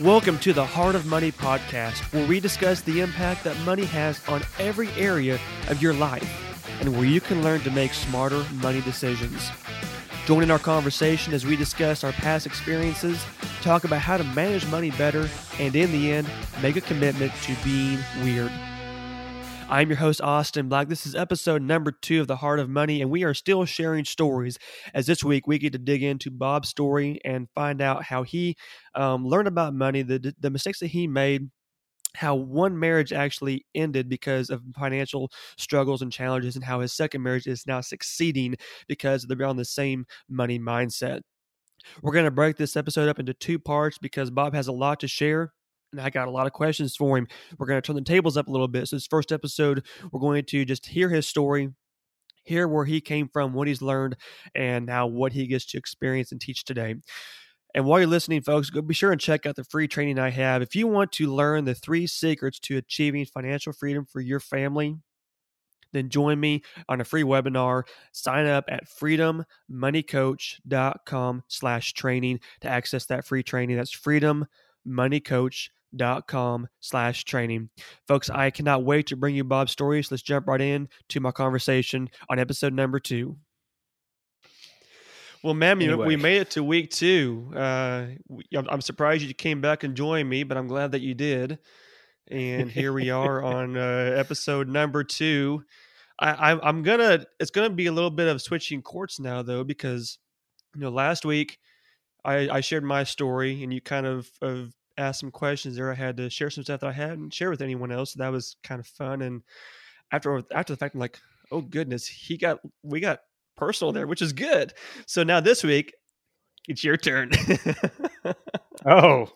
Welcome to the Heart of Money podcast, where we discuss the impact that money has on every area of your life and where you can learn to make smarter money decisions. Join in our conversation as we discuss our past experiences, talk about how to manage money better, and in the end, make a commitment to being weird. I'm your host, Austin Black. This is episode number two of The Heart of Money, and we are still sharing stories. As this week, we get to dig into Bob's story and find out how he um, learned about money, the, the mistakes that he made, how one marriage actually ended because of financial struggles and challenges, and how his second marriage is now succeeding because they're on the same money mindset. We're going to break this episode up into two parts because Bob has a lot to share and I got a lot of questions for him. We're going to turn the tables up a little bit. So, this first episode, we're going to just hear his story, hear where he came from, what he's learned, and now what he gets to experience and teach today. And while you're listening, folks, go be sure and check out the free training I have. If you want to learn the three secrets to achieving financial freedom for your family, then join me on a free webinar. Sign up at freedommoneycoach.com slash training to access that free training. That's freedommoneycoach.com dot com slash training folks i cannot wait to bring you bob's stories let's jump right in to my conversation on episode number two well ma'am anyway. we made it to week two uh, i'm surprised you came back and joined me but i'm glad that you did and here we are on uh, episode number two I, I i'm gonna it's gonna be a little bit of switching courts now though because you know last week I, I shared my story and you kind of, of ask some questions there. I had to share some stuff that I hadn't shared with anyone else. So that was kind of fun. And after after the fact, I'm like, oh goodness, he got we got personal there, which is good. So now this week, it's your turn. oh,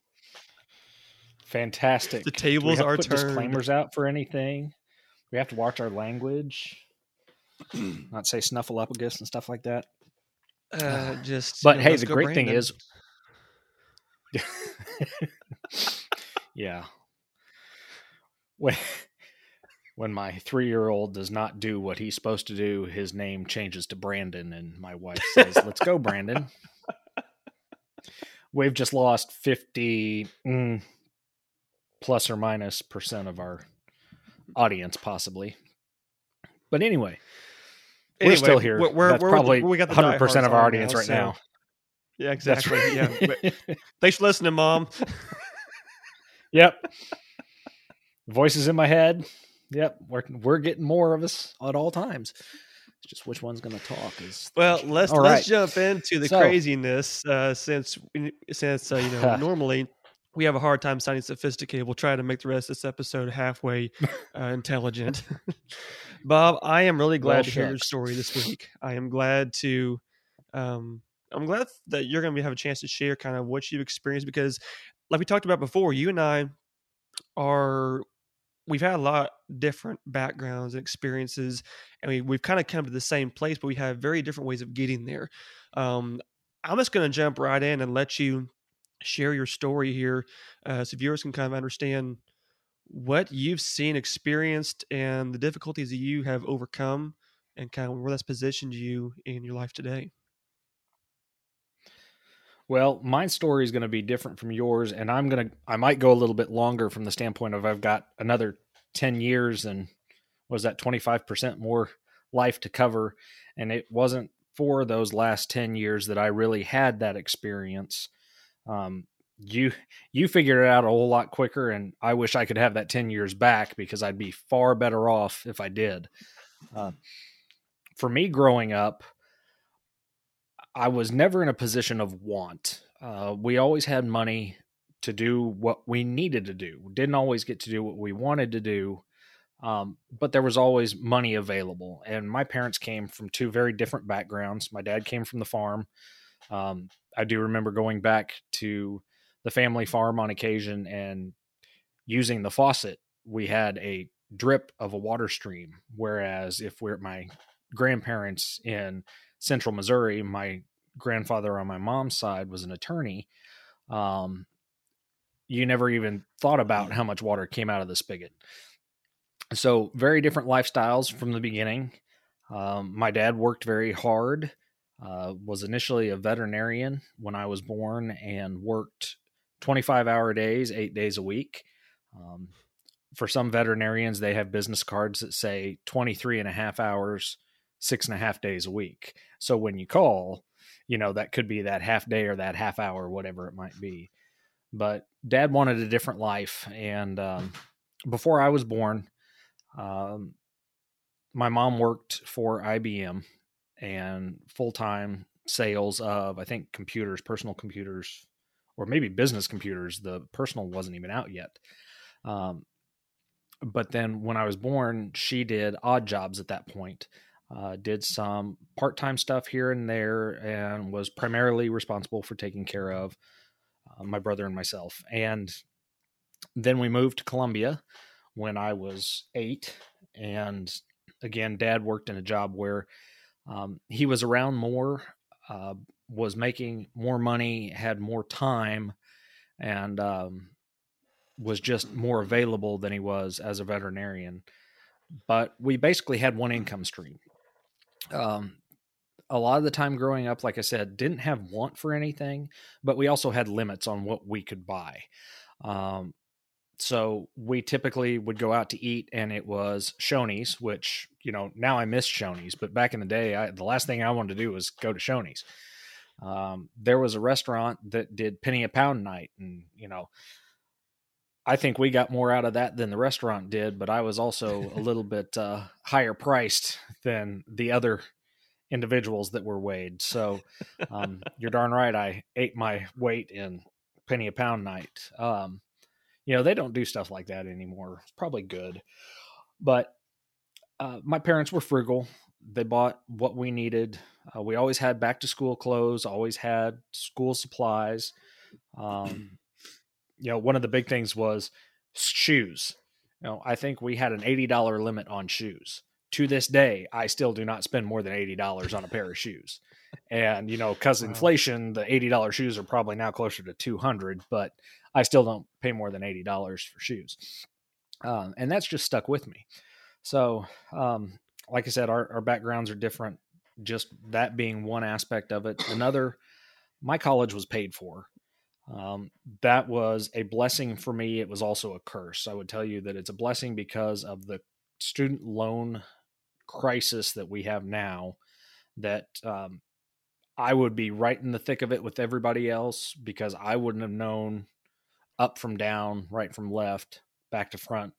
fantastic! The tables are turned. Disclaimers out for anything. We have to watch our language. Not say snuffleupagus and stuff like that. Uh, just. But you know, hey, the great thing is, yeah. When when my three year old does not do what he's supposed to do, his name changes to Brandon, and my wife says, "Let's go, Brandon." We've just lost fifty mm, plus or minus percent of our audience, possibly. But anyway, anyway we're still here. We're, That's we're, probably we got hundred percent of our audience now, right so. now. Yeah, exactly. Yeah. Thanks for listening, Mom. Yep. Voices in my head. Yep. We're we're getting more of us at all times. It's just which one's going to talk is well. Let's all let's right. jump into the so, craziness uh, since since uh, you know normally we have a hard time sounding sophisticated. We'll try to make the rest of this episode halfway uh, intelligent. Bob, I am really glad well, to hear your story this week. I am glad to um, I'm glad that you're going to have a chance to share kind of what you've experienced because, like we talked about before, you and I are we've had a lot different backgrounds and experiences, and we, we've kind of come to the same place, but we have very different ways of getting there. Um, I'm just going to jump right in and let you share your story here, uh, so viewers can kind of understand what you've seen, experienced, and the difficulties that you have overcome, and kind of where that's positioned you in your life today. Well, my story is going to be different from yours, and I'm going to I might go a little bit longer from the standpoint of I've got another ten years and was that twenty five percent more life to cover, and it wasn't for those last ten years that I really had that experience. Um, you you figured it out a whole lot quicker, and I wish I could have that ten years back because I'd be far better off if I did. Uh, for me, growing up I was never in a position of want. Uh, we always had money to do what we needed to do. We didn't always get to do what we wanted to do, um, but there was always money available. And my parents came from two very different backgrounds. My dad came from the farm. Um, I do remember going back to the family farm on occasion and using the faucet. We had a drip of a water stream, whereas if we're at my grandparents in central Missouri. My grandfather on my mom's side was an attorney. Um, you never even thought about how much water came out of the spigot. So, very different lifestyles from the beginning. Um, my dad worked very hard, uh, was initially a veterinarian when I was born, and worked 25 hour days, eight days a week. Um, for some veterinarians, they have business cards that say 23 and a half hours, six and a half days a week. So when you call, you know, that could be that half day or that half hour, whatever it might be. But dad wanted a different life. And um, before I was born, um, my mom worked for IBM and full time sales of, I think, computers, personal computers, or maybe business computers. The personal wasn't even out yet. Um, but then when I was born, she did odd jobs at that point. Uh, did some part time stuff here and there, and was primarily responsible for taking care of uh, my brother and myself. And then we moved to Columbia when I was eight. And again, dad worked in a job where um, he was around more, uh, was making more money, had more time, and um, was just more available than he was as a veterinarian. But we basically had one income stream. Um, a lot of the time growing up, like I said, didn't have want for anything, but we also had limits on what we could buy. Um, so we typically would go out to eat, and it was Shoney's, which you know now I miss Shoney's, but back in the day, I, the last thing I wanted to do was go to Shoney's. Um, there was a restaurant that did penny a pound night, and you know I think we got more out of that than the restaurant did, but I was also a little bit uh, higher priced than the other individuals that were weighed. So um, you're darn right. I ate my weight in penny a pound night. Um, you know, they don't do stuff like that anymore. It's probably good. But uh, my parents were frugal. They bought what we needed. Uh, we always had back to school clothes, always had school supplies. Um, you know, one of the big things was shoes. You know, I think we had an $80 limit on shoes. To this day, I still do not spend more than $80 on a pair of shoes. And, you know, because wow. inflation, the $80 shoes are probably now closer to 200, but I still don't pay more than $80 for shoes. Um, and that's just stuck with me. So, um, like I said, our, our backgrounds are different. Just that being one aspect of it. Another, my college was paid for. Um, that was a blessing for me. It was also a curse. I would tell you that it's a blessing because of the student loan crisis that we have now. That um, I would be right in the thick of it with everybody else because I wouldn't have known up from down, right from left, back to front,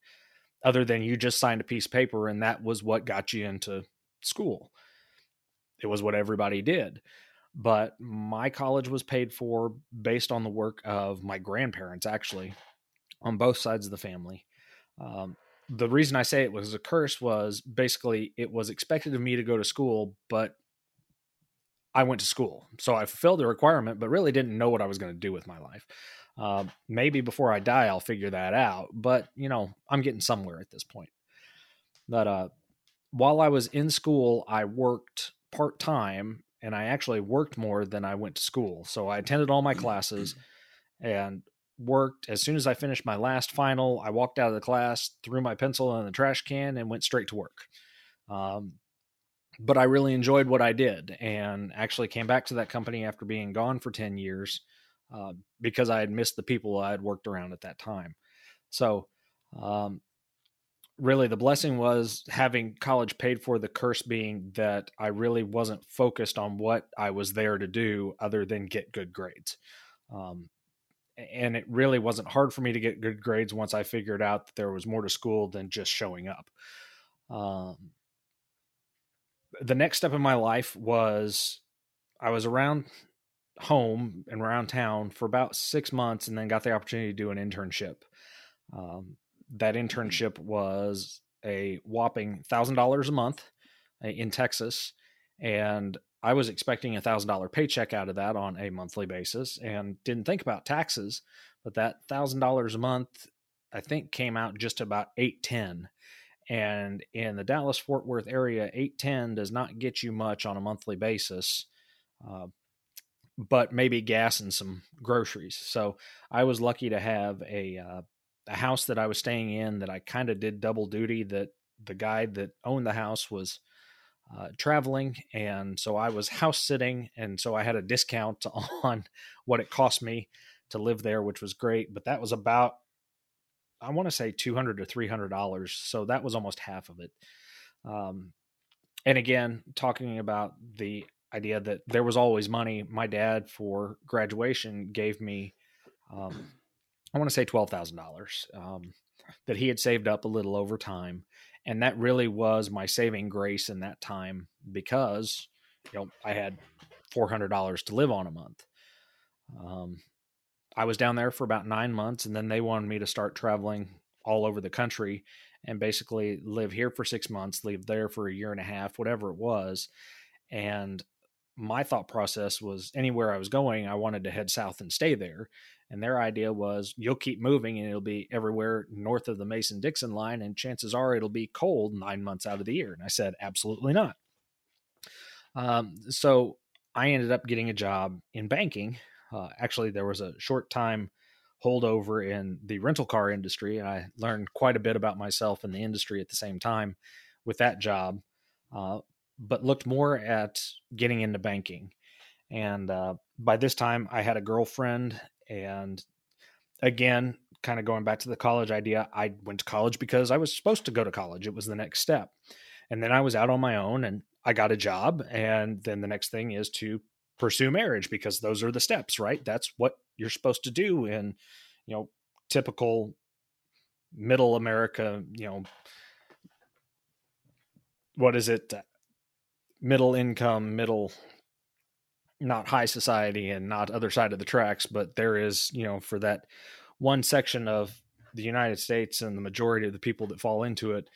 other than you just signed a piece of paper and that was what got you into school. It was what everybody did but my college was paid for based on the work of my grandparents, actually, on both sides of the family. Um, the reason I say it was a curse was basically it was expected of me to go to school, but I went to school. So I fulfilled the requirement, but really didn't know what I was going to do with my life. Uh, maybe before I die, I'll figure that out. But, you know, I'm getting somewhere at this point. But uh, while I was in school, I worked part time and I actually worked more than I went to school. So I attended all my classes and worked. As soon as I finished my last final, I walked out of the class, threw my pencil in the trash can, and went straight to work. Um, but I really enjoyed what I did and actually came back to that company after being gone for 10 years uh, because I had missed the people I had worked around at that time. So um, really the blessing was having college paid for the curse being that i really wasn't focused on what i was there to do other than get good grades. Um, and it really wasn't hard for me to get good grades once i figured out that there was more to school than just showing up. Um, the next step in my life was i was around home and around town for about six months and then got the opportunity to do an internship. Um, that internship was a whopping thousand dollars a month uh, in Texas, and I was expecting a thousand dollar paycheck out of that on a monthly basis, and didn't think about taxes. But that thousand dollars a month, I think, came out just about eight ten. And in the Dallas Fort Worth area, eight ten does not get you much on a monthly basis. Uh, but maybe gas and some groceries. So I was lucky to have a uh, a house that I was staying in that I kind of did double duty. That the guy that owned the house was uh, traveling, and so I was house sitting, and so I had a discount on what it cost me to live there, which was great. But that was about, I want to say 200 to $300. So that was almost half of it. Um, and again, talking about the idea that there was always money, my dad for graduation gave me, um, I want to say $12,000 um, that he had saved up a little over time. And that really was my saving grace in that time because, you know, I had $400 to live on a month. Um, I was down there for about nine months, and then they wanted me to start traveling all over the country and basically live here for six months, live there for a year and a half, whatever it was. And my thought process was anywhere I was going, I wanted to head south and stay there. And their idea was you'll keep moving and it'll be everywhere north of the Mason Dixon line, and chances are it'll be cold nine months out of the year. And I said, absolutely not. Um, so I ended up getting a job in banking. Uh, actually, there was a short time holdover in the rental car industry. And I learned quite a bit about myself in the industry at the same time with that job, uh, but looked more at getting into banking. And uh, by this time, I had a girlfriend. And again, kind of going back to the college idea, I went to college because I was supposed to go to college. It was the next step. And then I was out on my own and I got a job. And then the next thing is to pursue marriage because those are the steps, right? That's what you're supposed to do in, you know, typical middle America, you know, what is it? Middle income, middle, not high society and not other side of the tracks, but there is, you know, for that one section of the United States and the majority of the people that fall into it,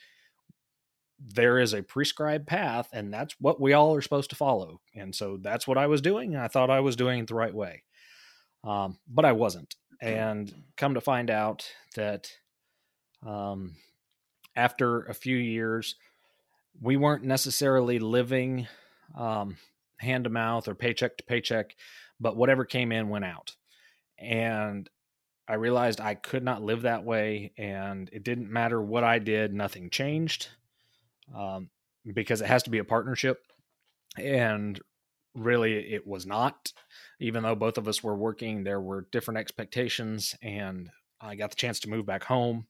there is a prescribed path and that's what we all are supposed to follow. And so that's what i was doing and i thought i was doing it the right way. Um, but i wasn't. And come to find out that um, after a few years we weren't necessarily living um, hand to mouth or paycheck to paycheck but whatever came in went out and i realized i could not live that way and it didn't matter what i did nothing changed um, because it has to be a partnership. And really, it was not. Even though both of us were working, there were different expectations, and I got the chance to move back home.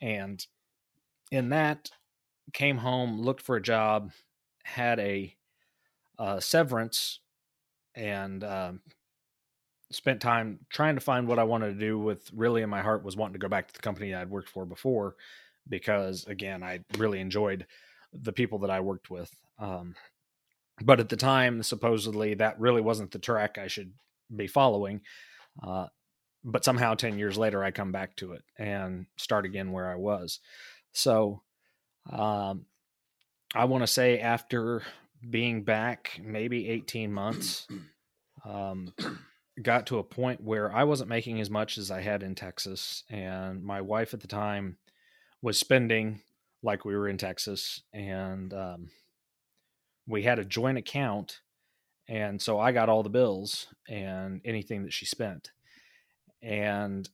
And in that, came home, looked for a job, had a uh, severance, and uh, spent time trying to find what I wanted to do. With really in my heart was wanting to go back to the company I'd worked for before, because again, I really enjoyed the people that I worked with. Um, but at the time, supposedly that really wasn't the track I should be following. Uh, but somehow 10 years later, I come back to it and start again where I was. So um, I want to say after being back maybe 18 months, um, got to a point where I wasn't making as much as I had in Texas. And my wife at the time was spending like we were in Texas, and um, we had a joint account, and so I got all the bills and anything that she spent, and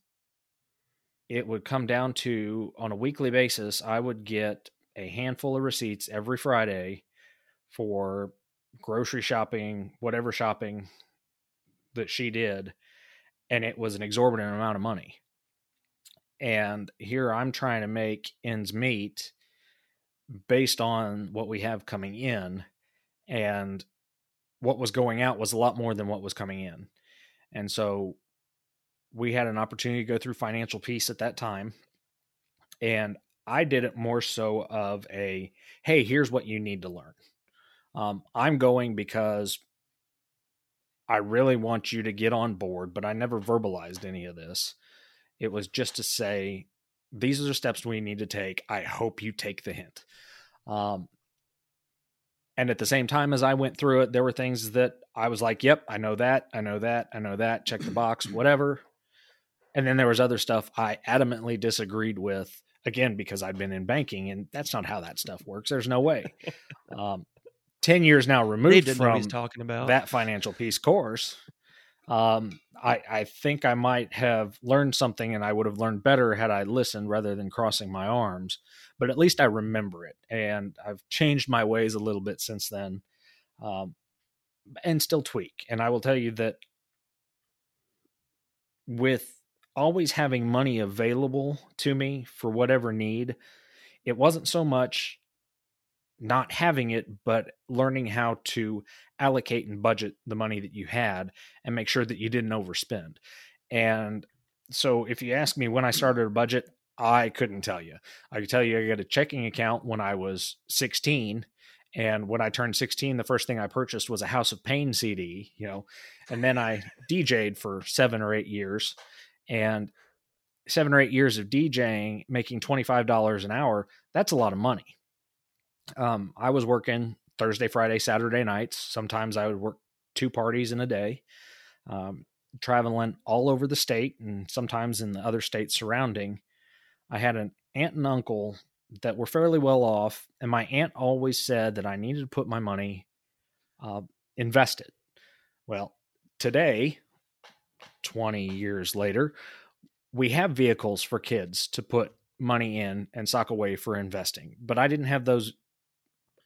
it would come down to on a weekly basis, I would get a handful of receipts every Friday for grocery shopping, whatever shopping that she did, and it was an exorbitant amount of money. And here I'm trying to make ends meet based on what we have coming in and what was going out was a lot more than what was coming in. And so we had an opportunity to go through financial peace at that time. And I did it more so of a, hey, here's what you need to learn. Um, I'm going because I really want you to get on board, but I never verbalized any of this. It was just to say, these are the steps we need to take. I hope you take the hint. Um, and at the same time as I went through it, there were things that I was like, "Yep, I know that, I know that, I know that." Check the box, whatever. And then there was other stuff I adamantly disagreed with, again because I'd been in banking, and that's not how that stuff works. There's no way. Um, Ten years now removed from talking about that financial peace course, um, I, I think I might have learned something and I would have learned better had I listened rather than crossing my arms. But at least I remember it. And I've changed my ways a little bit since then um, and still tweak. And I will tell you that with always having money available to me for whatever need, it wasn't so much not having it, but learning how to allocate and budget the money that you had and make sure that you didn't overspend. And so, if you ask me when I started a budget, I couldn't tell you. I could tell you I got a checking account when I was 16. And when I turned 16, the first thing I purchased was a House of Pain CD, you know, and then I DJ'd for seven or eight years. And seven or eight years of DJing, making $25 an hour, that's a lot of money. Um, I was working Thursday, Friday, Saturday nights. Sometimes I would work two parties in a day, um, traveling all over the state and sometimes in the other states surrounding. I had an aunt and uncle that were fairly well off, and my aunt always said that I needed to put my money uh, invested. Well, today, 20 years later, we have vehicles for kids to put money in and sock away for investing, but I didn't have those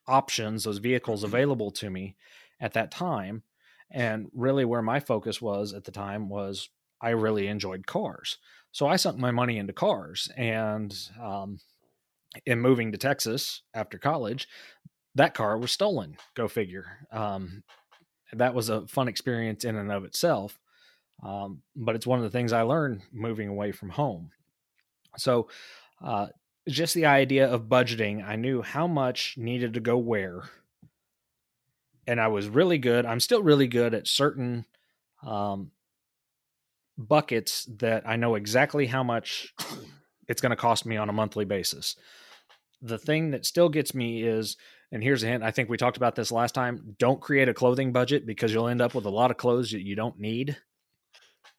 options, those vehicles mm-hmm. available to me at that time. And really, where my focus was at the time was I really enjoyed cars. So I sunk my money into cars. And um, in moving to Texas after college, that car was stolen. Go figure. Um, that was a fun experience in and of itself. Um, but it's one of the things I learned moving away from home. So, uh, just the idea of budgeting, I knew how much needed to go where. And I was really good. I'm still really good at certain um, buckets that I know exactly how much it's going to cost me on a monthly basis. The thing that still gets me is, and here's a hint I think we talked about this last time don't create a clothing budget because you'll end up with a lot of clothes that you don't need.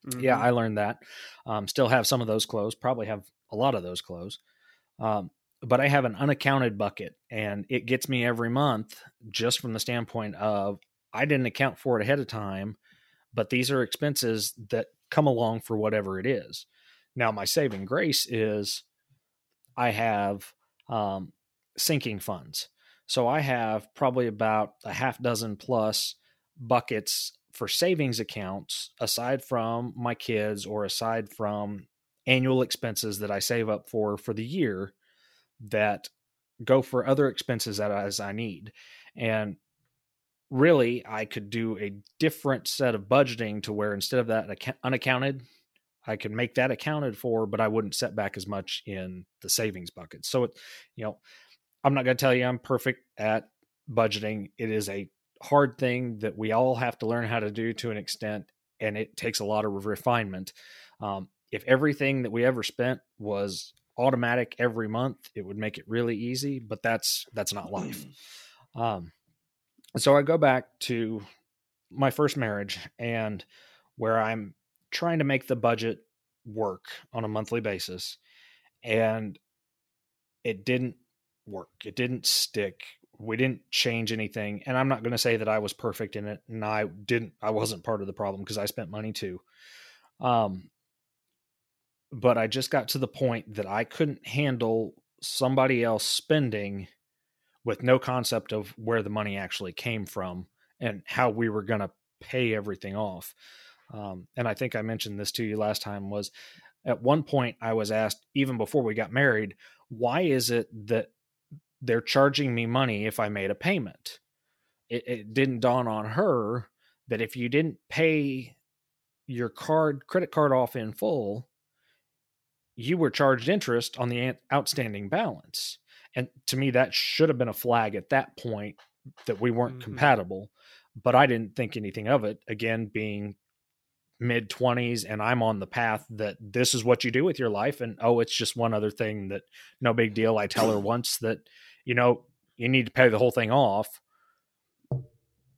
Mm-hmm. Yeah, I learned that. Um, still have some of those clothes, probably have a lot of those clothes. Um, but I have an unaccounted bucket and it gets me every month just from the standpoint of I didn't account for it ahead of time, but these are expenses that come along for whatever it is. Now, my saving grace is I have um, sinking funds. So I have probably about a half dozen plus buckets for savings accounts aside from my kids or aside from annual expenses that I save up for for the year that go for other expenses that as I need. And really, I could do a different set of budgeting to where instead of that unaccounted, I could make that accounted for, but I wouldn't set back as much in the savings bucket. So, it, you know, I'm not going to tell you I'm perfect at budgeting. It is a hard thing that we all have to learn how to do to an extent, and it takes a lot of refinement. Um, if everything that we ever spent was automatic every month, it would make it really easy, but that's that's not life. Um, so I go back to my first marriage and where I'm trying to make the budget work on a monthly basis and it didn't work. It didn't stick. We didn't change anything. And I'm not going to say that I was perfect in it and I didn't I wasn't part of the problem because I spent money too. Um but I just got to the point that I couldn't handle somebody else spending with no concept of where the money actually came from and how we were going to pay everything off. Um, and I think I mentioned this to you last time was at one point I was asked even before we got married, why is it that they're charging me money if I made a payment? It, it didn't dawn on her that if you didn't pay your card credit card off in full, you were charged interest on the outstanding balance. And to me, that should have been a flag at that point that we weren't mm-hmm. compatible. But I didn't think anything of it. Again, being mid 20s, and I'm on the path that this is what you do with your life. And oh, it's just one other thing that no big deal. I tell her once that, you know, you need to pay the whole thing off.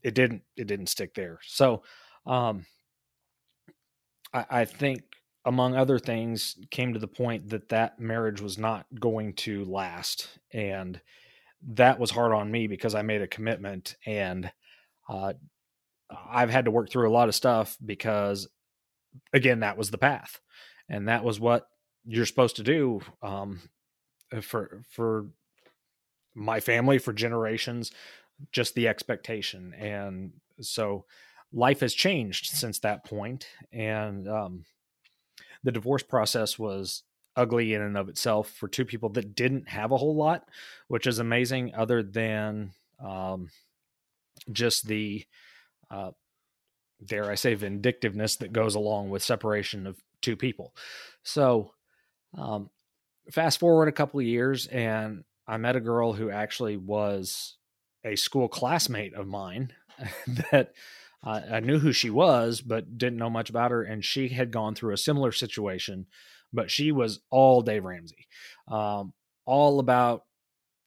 It didn't, it didn't stick there. So, um, I, I think among other things, came to the point that that marriage was not going to last. And that was hard on me because I made a commitment and uh, I've had to work through a lot of stuff because, again, that was the path. And that was what you're supposed to do um, for, for my family, for generations, just the expectation. And so life has changed since that point, And, um, the divorce process was ugly in and of itself for two people that didn't have a whole lot, which is amazing, other than um, just the, uh, dare I say, vindictiveness that goes along with separation of two people. So, um, fast forward a couple of years, and I met a girl who actually was a school classmate of mine that uh, I knew who she was, but didn't know much about her. And she had gone through a similar situation, but she was all Dave Ramsey, um, all about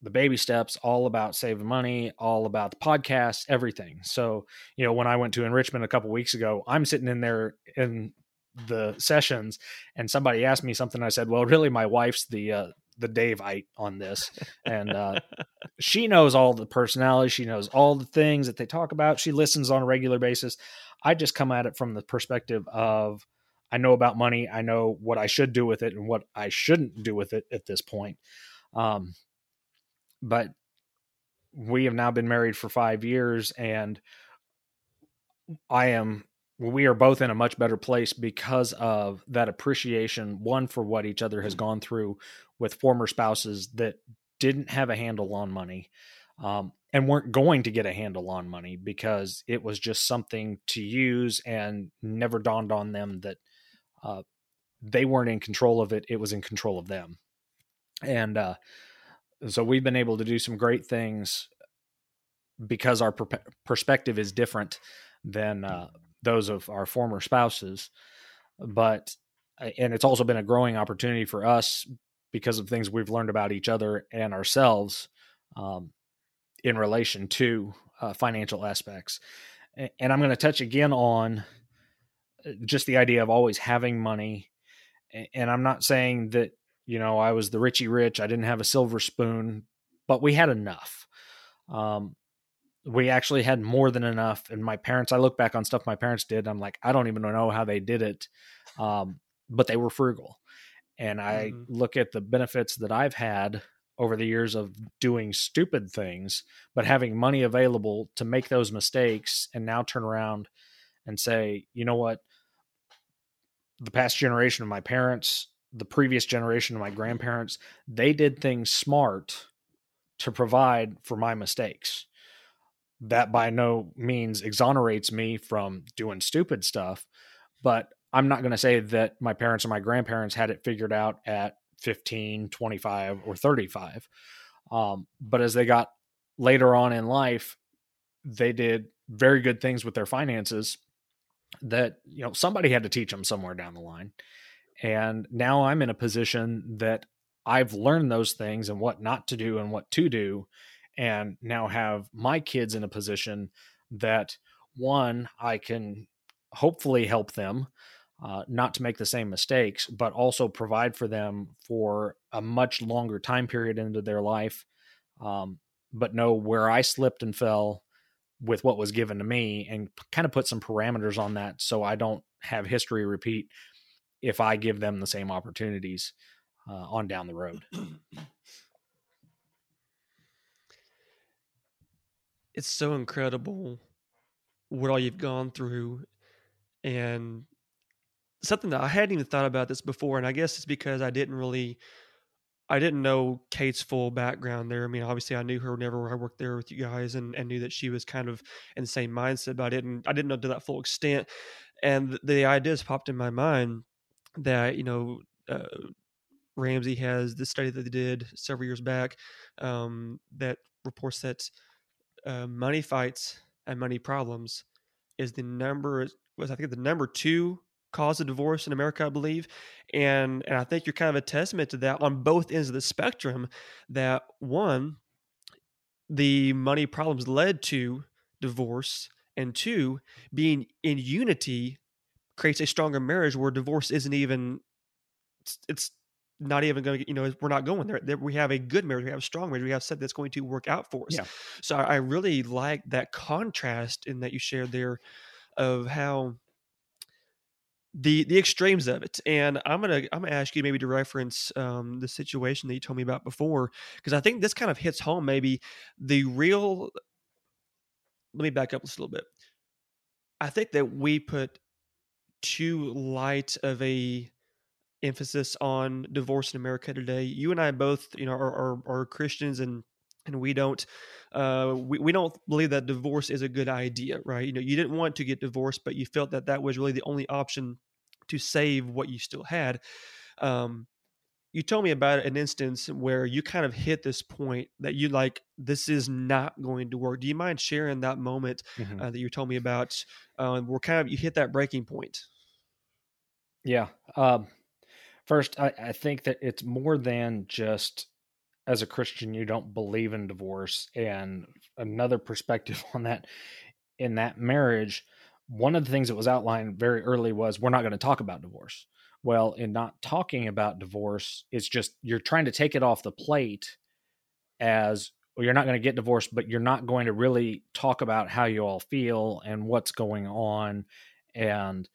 the baby steps, all about saving money, all about the podcast, everything. So, you know, when I went to enrichment a couple weeks ago, I'm sitting in there in the sessions and somebody asked me something. I said, well, really my wife's the, uh, the Daveite on this. And uh, she knows all the personality. She knows all the things that they talk about. She listens on a regular basis. I just come at it from the perspective of I know about money. I know what I should do with it and what I shouldn't do with it at this point. Um, but we have now been married for five years and I am we are both in a much better place because of that appreciation one for what each other has gone through with former spouses that didn't have a handle on money um, and weren't going to get a handle on money because it was just something to use and never dawned on them that uh, they weren't in control of it it was in control of them and uh, so we've been able to do some great things because our per- perspective is different than uh, those of our former spouses. But, uh, and it's also been a growing opportunity for us because of things we've learned about each other and ourselves um, in relation to uh, financial aspects. And I'm going to touch again on uh, just the idea of always having money. And I'm not saying that, you know, I was the Richie Rich, I didn't have a silver spoon, but we had enough. Um, we actually had more than enough. And my parents, I look back on stuff my parents did. I'm like, I don't even know how they did it. Um, but they were frugal. And I mm-hmm. look at the benefits that I've had over the years of doing stupid things, but having money available to make those mistakes and now turn around and say, you know what? The past generation of my parents, the previous generation of my grandparents, they did things smart to provide for my mistakes that by no means exonerates me from doing stupid stuff but i'm not going to say that my parents or my grandparents had it figured out at 15 25 or 35 um, but as they got later on in life they did very good things with their finances that you know somebody had to teach them somewhere down the line. And now i'm in a position that i've learned those things and what not to do and what to do and now have my kids in a position that one I can hopefully help them uh, not to make the same mistakes, but also provide for them for a much longer time period into their life, um, but know where I slipped and fell with what was given to me and kind of put some parameters on that so I don't have history repeat if I give them the same opportunities uh, on down the road. it's so incredible what all you've gone through and something that I hadn't even thought about this before and I guess it's because I didn't really I didn't know Kate's full background there. I mean, obviously I knew her whenever I worked there with you guys and, and knew that she was kind of in the same mindset, but I didn't I didn't know to that full extent. And the, the ideas popped in my mind that, you know, uh, Ramsey has the study that they did several years back um, that reports that uh, money fights and money problems is the number was I think the number two cause of divorce in America, I believe, and and I think you're kind of a testament to that on both ends of the spectrum. That one, the money problems led to divorce, and two, being in unity creates a stronger marriage where divorce isn't even it's, it's not even going to, you know, we're not going there. We have a good marriage. We have a strong marriage. We have something that's going to work out for us. Yeah. So I really like that contrast in that you shared there of how the the extremes of it. And I'm gonna I'm gonna ask you maybe to reference um, the situation that you told me about before because I think this kind of hits home. Maybe the real. Let me back up just a little bit. I think that we put too light of a emphasis on divorce in America today. You and I both, you know, are, are, are Christians and and we don't uh, we, we don't believe that divorce is a good idea right? You know you didn't want to get divorced but you felt that that was really the only option to save what you still had. Um, you told me about an instance where you kind of hit this point that you like this is not going to work. Do you mind sharing that moment mm-hmm. uh, that you told me about uh, where kind of you hit that breaking point? Yeah um, first I, I think that it's more than just as a christian you don't believe in divorce and another perspective on that in that marriage one of the things that was outlined very early was we're not going to talk about divorce well, in not talking about divorce, it's just you're trying to take it off the plate as well, you're not going to get divorced, but you're not going to really talk about how you all feel and what's going on. And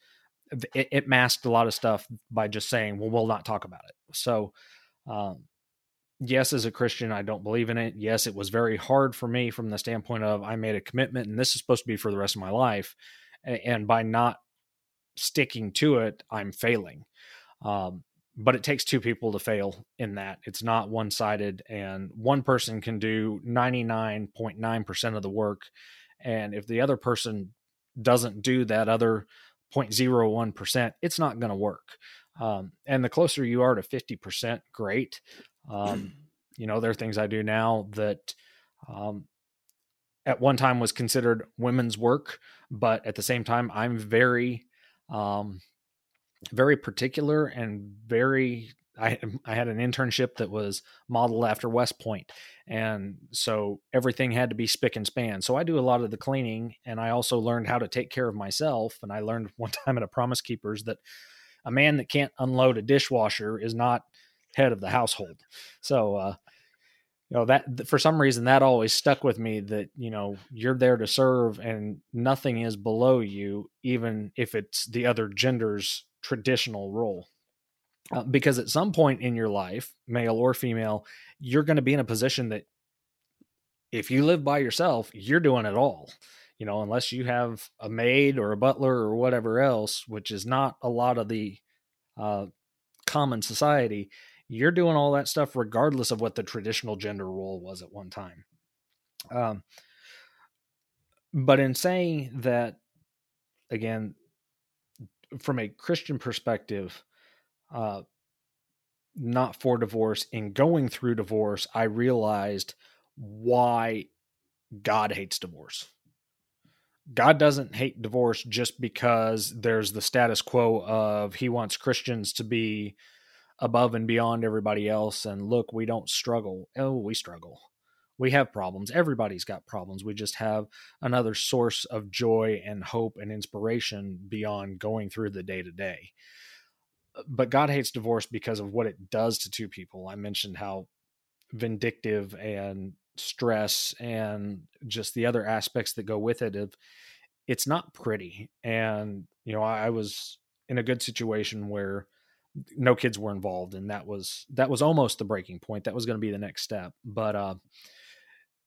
it, it masked a lot of stuff by just saying, well, we'll not talk about it. So, um, yes, as a Christian, I don't believe in it. Yes, it was very hard for me from the standpoint of I made a commitment and this is supposed to be for the rest of my life. And by not sticking to it, I'm failing. Um, but it takes two people to fail in that. It's not one sided, and one person can do 99.9% of the work. And if the other person doesn't do that other 0.01%, it's not going to work. Um, and the closer you are to 50%, great. Um, you know, there are things I do now that um, at one time was considered women's work, but at the same time, I'm very um, very particular and very I I had an internship that was modeled after West Point, and so everything had to be spick and span. So I do a lot of the cleaning, and I also learned how to take care of myself. And I learned one time at a Promise Keepers that a man that can't unload a dishwasher is not head of the household. So uh, you know that for some reason that always stuck with me that you know you're there to serve and nothing is below you even if it's the other gender's traditional role uh, because at some point in your life male or female you're going to be in a position that if you live by yourself you're doing it all you know unless you have a maid or a butler or whatever else which is not a lot of the uh, common society you're doing all that stuff regardless of what the traditional gender role was at one time. Um, but in saying that, again, from a Christian perspective, uh, not for divorce, in going through divorce, I realized why God hates divorce. God doesn't hate divorce just because there's the status quo of he wants Christians to be above and beyond everybody else and look we don't struggle. Oh we struggle. We have problems. Everybody's got problems. We just have another source of joy and hope and inspiration beyond going through the day to day but god hates divorce because of what it does to two people. I mentioned how vindictive and stress and just the other aspects that go with it of it's not pretty. And you know I, I was in a good situation where no kids were involved and that was that was almost the breaking point. That was going to be the next step. But uh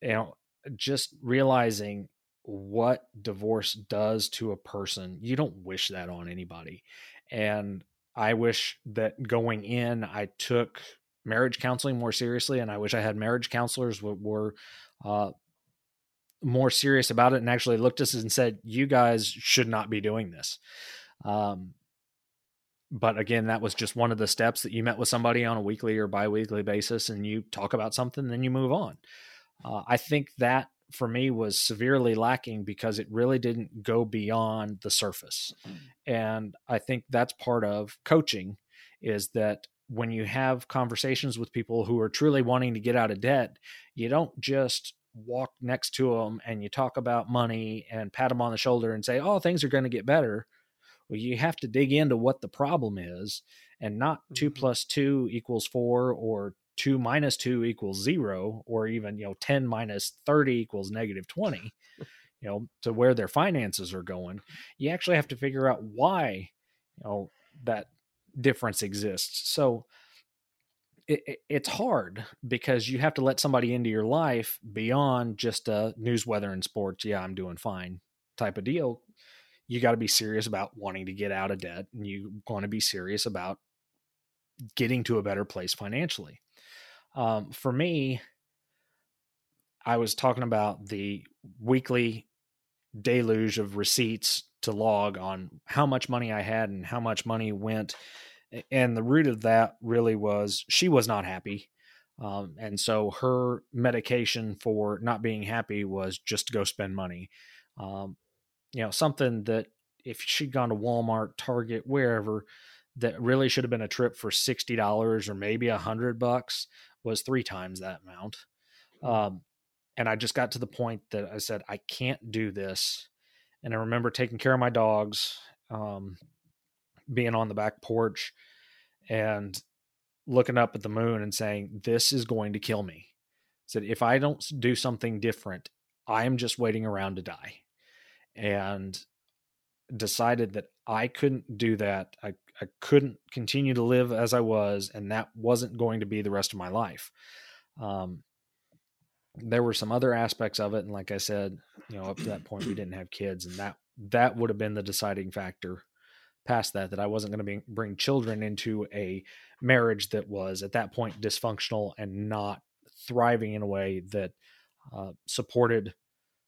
you know just realizing what divorce does to a person you don't wish that on anybody. And i wish that going in i took marriage counseling more seriously and i wish i had marriage counselors were, were uh, more serious about it and actually looked at us and said you guys should not be doing this. Um, but again, that was just one of the steps that you met with somebody on a weekly or biweekly basis and you talk about something, then you move on. Uh, I think that for me was severely lacking because it really didn't go beyond the surface. And I think that's part of coaching is that when you have conversations with people who are truly wanting to get out of debt, you don't just walk next to them and you talk about money and pat them on the shoulder and say, "Oh, things are going to get better." Well, you have to dig into what the problem is and not mm-hmm. two plus two equals four or two minus two equals zero or even, you know, 10 minus 30 equals negative 20, you know, to where their finances are going. You actually have to figure out why, you know, that difference exists. So, it, it's hard because you have to let somebody into your life beyond just a news, weather, and sports. Yeah, I'm doing fine type of deal you got to be serious about wanting to get out of debt and you want to be serious about getting to a better place financially. Um, for me, I was talking about the weekly deluge of receipts to log on how much money I had and how much money went. And the root of that really was she was not happy. Um, and so her medication for not being happy was just to go spend money. Um, you know, something that if she'd gone to Walmart, Target, wherever, that really should have been a trip for sixty dollars or maybe a hundred bucks was three times that amount. Hmm. Um, and I just got to the point that I said I can't do this. And I remember taking care of my dogs, um, being on the back porch, and looking up at the moon and saying, "This is going to kill me." I said if I don't do something different, I am just waiting around to die. And decided that I couldn't do that. I, I couldn't continue to live as I was, and that wasn't going to be the rest of my life. Um, there were some other aspects of it, and like I said, you know, up to that point, we didn't have kids, and that that would have been the deciding factor. Past that, that I wasn't going to be, bring children into a marriage that was at that point dysfunctional and not thriving in a way that uh, supported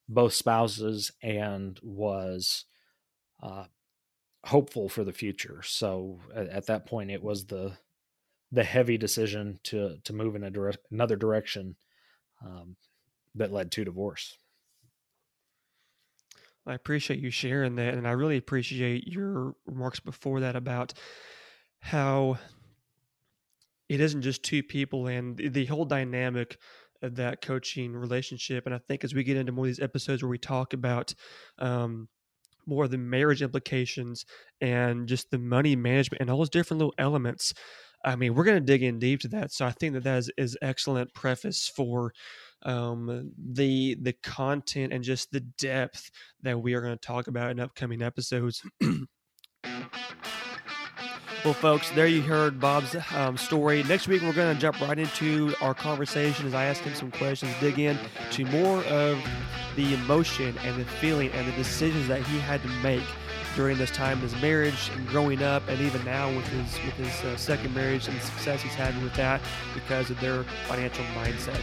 both spouses and was uh, hopeful for the future. So at, at, that point, it was the the heavy decision to to move in a dire- another direction um, that led to divorce. I appreciate you sharing that, and I really appreciate your remarks before that about how it isn't just two people and the whole dynamic that coaching relationship. And I think as we get into more of these episodes where we talk about um, more of the marriage implications and just the money management and all those different little elements. I mean, we're going to dig in deep to that. So I think that that is, is excellent preface for um, the the content and just the depth that we are going to talk about in upcoming episodes. Well, folks, there you heard Bob's um, story. Next week, we're going to jump right into our conversation as I ask him some questions, dig in to more of the emotion and the feeling and the decisions that he had to make during this time his marriage and growing up, and even now with his with his uh, second marriage and the success he's had with that because of their financial mindset.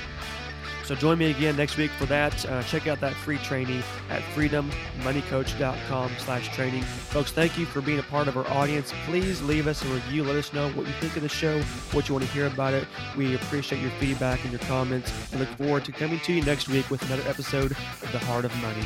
So join me again next week for that. Uh, check out that free training at freedommoneycoach.com slash training. Folks, thank you for being a part of our audience. Please leave us a review. Let us know what you think of the show, what you want to hear about it. We appreciate your feedback and your comments and look forward to coming to you next week with another episode of The Heart of Money.